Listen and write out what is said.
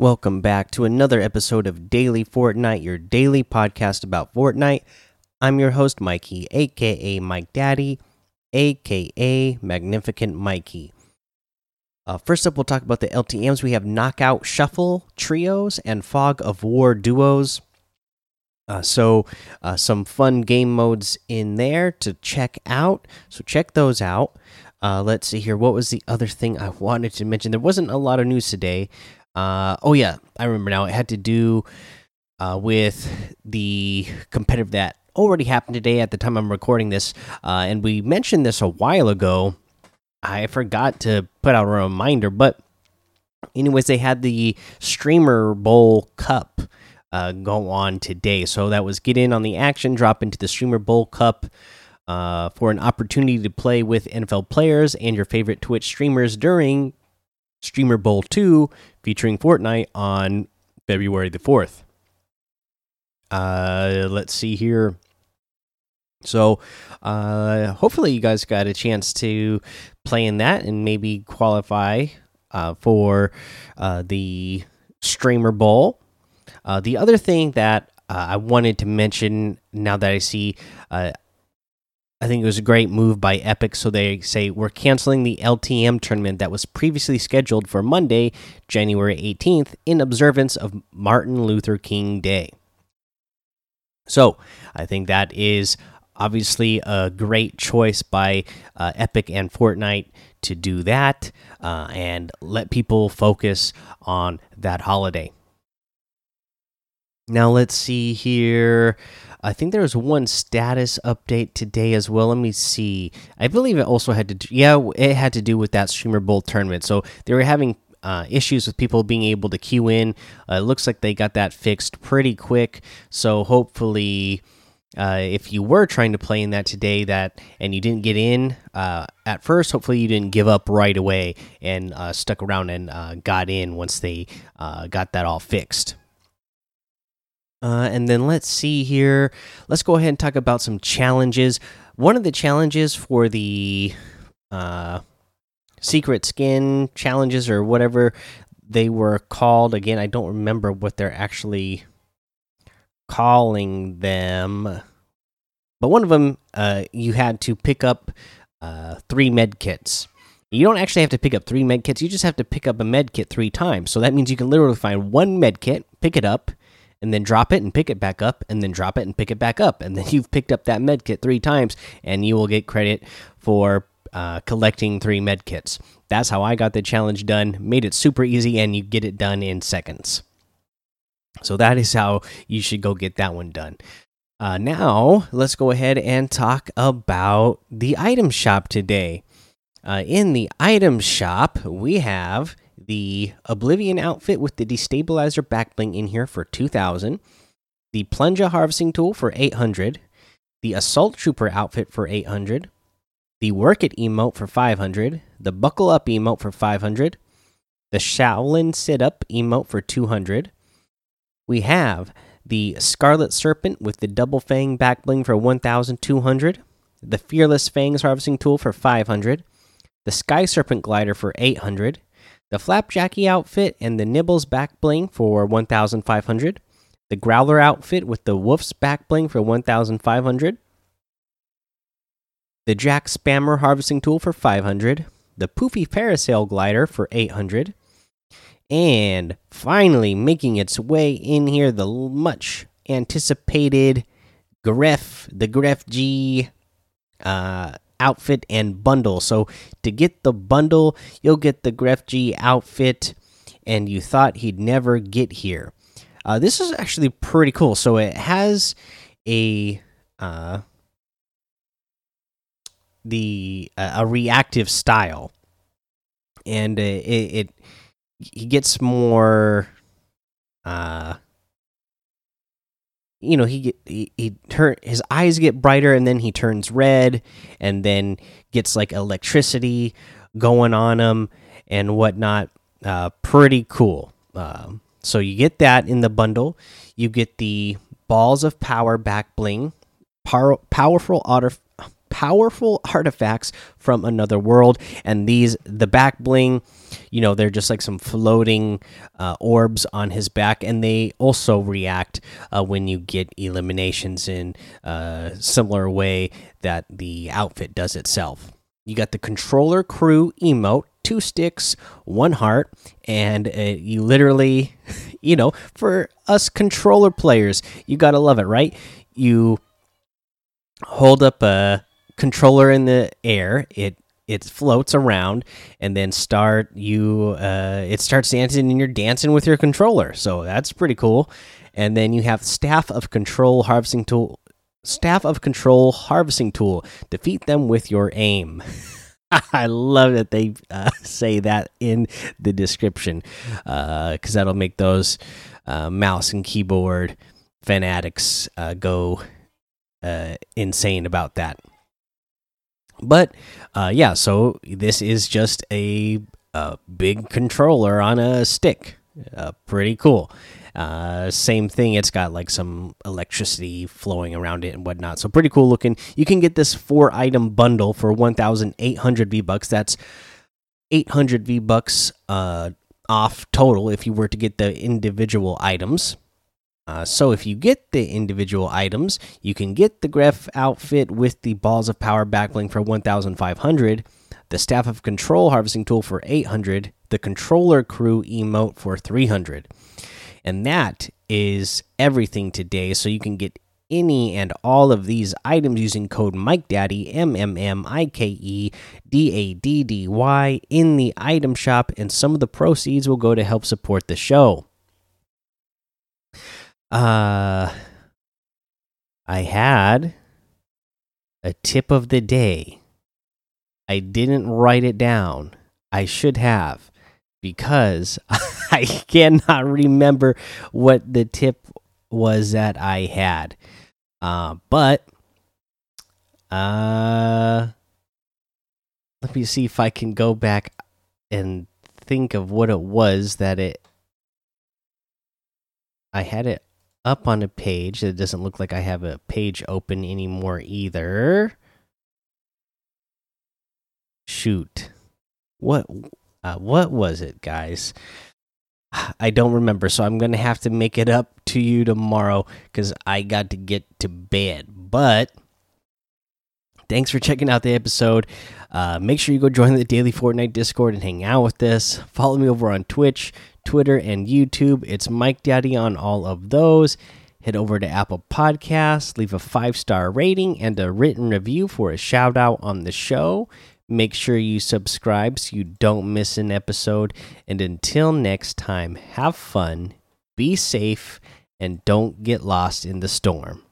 Welcome back to another episode of Daily Fortnite, your daily podcast about Fortnite. I'm your host, Mikey, aka Mike Daddy, aka Magnificent Mikey. Uh, first up, we'll talk about the LTMs. We have Knockout Shuffle Trios and Fog of War Duos. Uh, so, uh, some fun game modes in there to check out. So, check those out. Uh, let's see here. What was the other thing I wanted to mention? There wasn't a lot of news today. Uh, oh yeah, I remember now. It had to do uh, with the competitive that already happened today at the time I'm recording this, uh, and we mentioned this a while ago. I forgot to put out a reminder, but anyways, they had the Streamer Bowl Cup uh, go on today. So that was get in on the action, drop into the Streamer Bowl Cup. Uh, for an opportunity to play with NFL players and your favorite Twitch streamers during Streamer Bowl 2 featuring Fortnite on February the 4th. Uh, let's see here. So, uh, hopefully, you guys got a chance to play in that and maybe qualify uh, for uh, the Streamer Bowl. Uh, the other thing that uh, I wanted to mention now that I see, uh, I think it was a great move by Epic. So they say we're canceling the LTM tournament that was previously scheduled for Monday, January 18th, in observance of Martin Luther King Day. So I think that is obviously a great choice by uh, Epic and Fortnite to do that uh, and let people focus on that holiday. Now let's see here. I think there was one status update today as well. Let me see. I believe it also had to do, yeah, it had to do with that Streamer Bowl tournament. So they were having uh, issues with people being able to queue in. Uh, it looks like they got that fixed pretty quick. So hopefully, uh, if you were trying to play in that today, that and you didn't get in uh, at first, hopefully you didn't give up right away and uh, stuck around and uh, got in once they got that all fixed. Uh, and then let's see here. Let's go ahead and talk about some challenges. One of the challenges for the uh, secret skin challenges or whatever they were called. Again, I don't remember what they're actually calling them. But one of them, uh, you had to pick up uh, three med kits. You don't actually have to pick up three med kits. You just have to pick up a med kit three times. So that means you can literally find one med kit, pick it up, and then drop it and pick it back up and then drop it and pick it back up. And then you've picked up that med kit three times and you will get credit for uh, collecting three med kits. That's how i got the challenge done made it super easy and you get it done in seconds. So that is how you should go get that one done. Uh, now let's go ahead and talk about the item shop today. Uh, in the item shop we have the Oblivion outfit with the destabilizer backbling in here for 2000, the Plunger harvesting tool for 800, the Assault Trooper outfit for 800, the Work It emote for 500, the Buckle Up emote for 500, the Shaolin Sit Up emote for 200. We have the Scarlet Serpent with the Double Fang backbling for 1200, the Fearless Fangs harvesting tool for 500, the Sky Serpent glider for 800 the Flapjacky outfit and the Nibbles back bling for 1500. The Growler outfit with the Wolf's back bling for 1500. The Jack Spammer harvesting tool for 500. The Poofy Parasail glider for 800. And finally, making its way in here, the much anticipated Gref, the Grefg uh, outfit and bundle. So to get the bundle, you'll get the Grefg outfit, and you thought he'd never get here. Uh, this is actually pretty cool. So it has a uh, the uh, a reactive style, and uh, it, it he gets more uh you know he he, he turn his eyes get brighter and then he turns red and then gets like electricity going on him and whatnot. Uh pretty cool. Um so you get that in the bundle. You get the balls of power back bling. Power, powerful auto powerful artifacts from another world. And these, the back bling, you know, they're just like some floating uh, orbs on his back, and they also react uh, when you get eliminations in a similar way that the outfit does itself. You got the controller crew emote, two sticks, one heart, and uh, you literally, you know, for us controller players, you gotta love it, right? You hold up a controller in the air, it it floats around, and then start you uh, it starts dancing, and you're dancing with your controller. So that's pretty cool. And then you have staff of control harvesting tool staff of control harvesting tool. Defeat them with your aim. I love that they uh, say that in the description because uh, that'll make those uh, mouse and keyboard fanatics uh, go uh, insane about that. But uh, yeah, so this is just a, a big controller on a stick. pretty cool. Uh, same thing. It's got like some electricity flowing around it and whatnot. So pretty cool looking. You can get this four item bundle for 1,800 V bucks. That's 800 V bucks uh, off total if you were to get the individual items. Uh, so if you get the individual items, you can get the Gref outfit with the Balls of Power backbling for 1,500, the Staff of Control harvesting tool for 800, the Controller Crew emote for 300. And that is everything today. So you can get any and all of these items using code MikeDaddy, M M M I K E D A D D Y, in the item shop, and some of the proceeds will go to help support the show. Uh, I had a tip of the day. I didn't write it down. I should have because I cannot remember what the tip was that I had. Uh, but uh, let me see if I can go back and think of what it was that it. I had it up on a page. It doesn't look like I have a page open anymore either. Shoot. What uh, what was it, guys? I don't remember, so I'm going to have to make it up to you tomorrow because I got to get to bed. But thanks for checking out the episode. Uh, make sure you go join the Daily Fortnite Discord and hang out with us. Follow me over on Twitch, Twitter, and YouTube. It's Mike Daddy on all of those. Head over to Apple Podcasts, leave a five star rating and a written review for a shout out on the show. Make sure you subscribe so you don't miss an episode. And until next time, have fun, be safe, and don't get lost in the storm.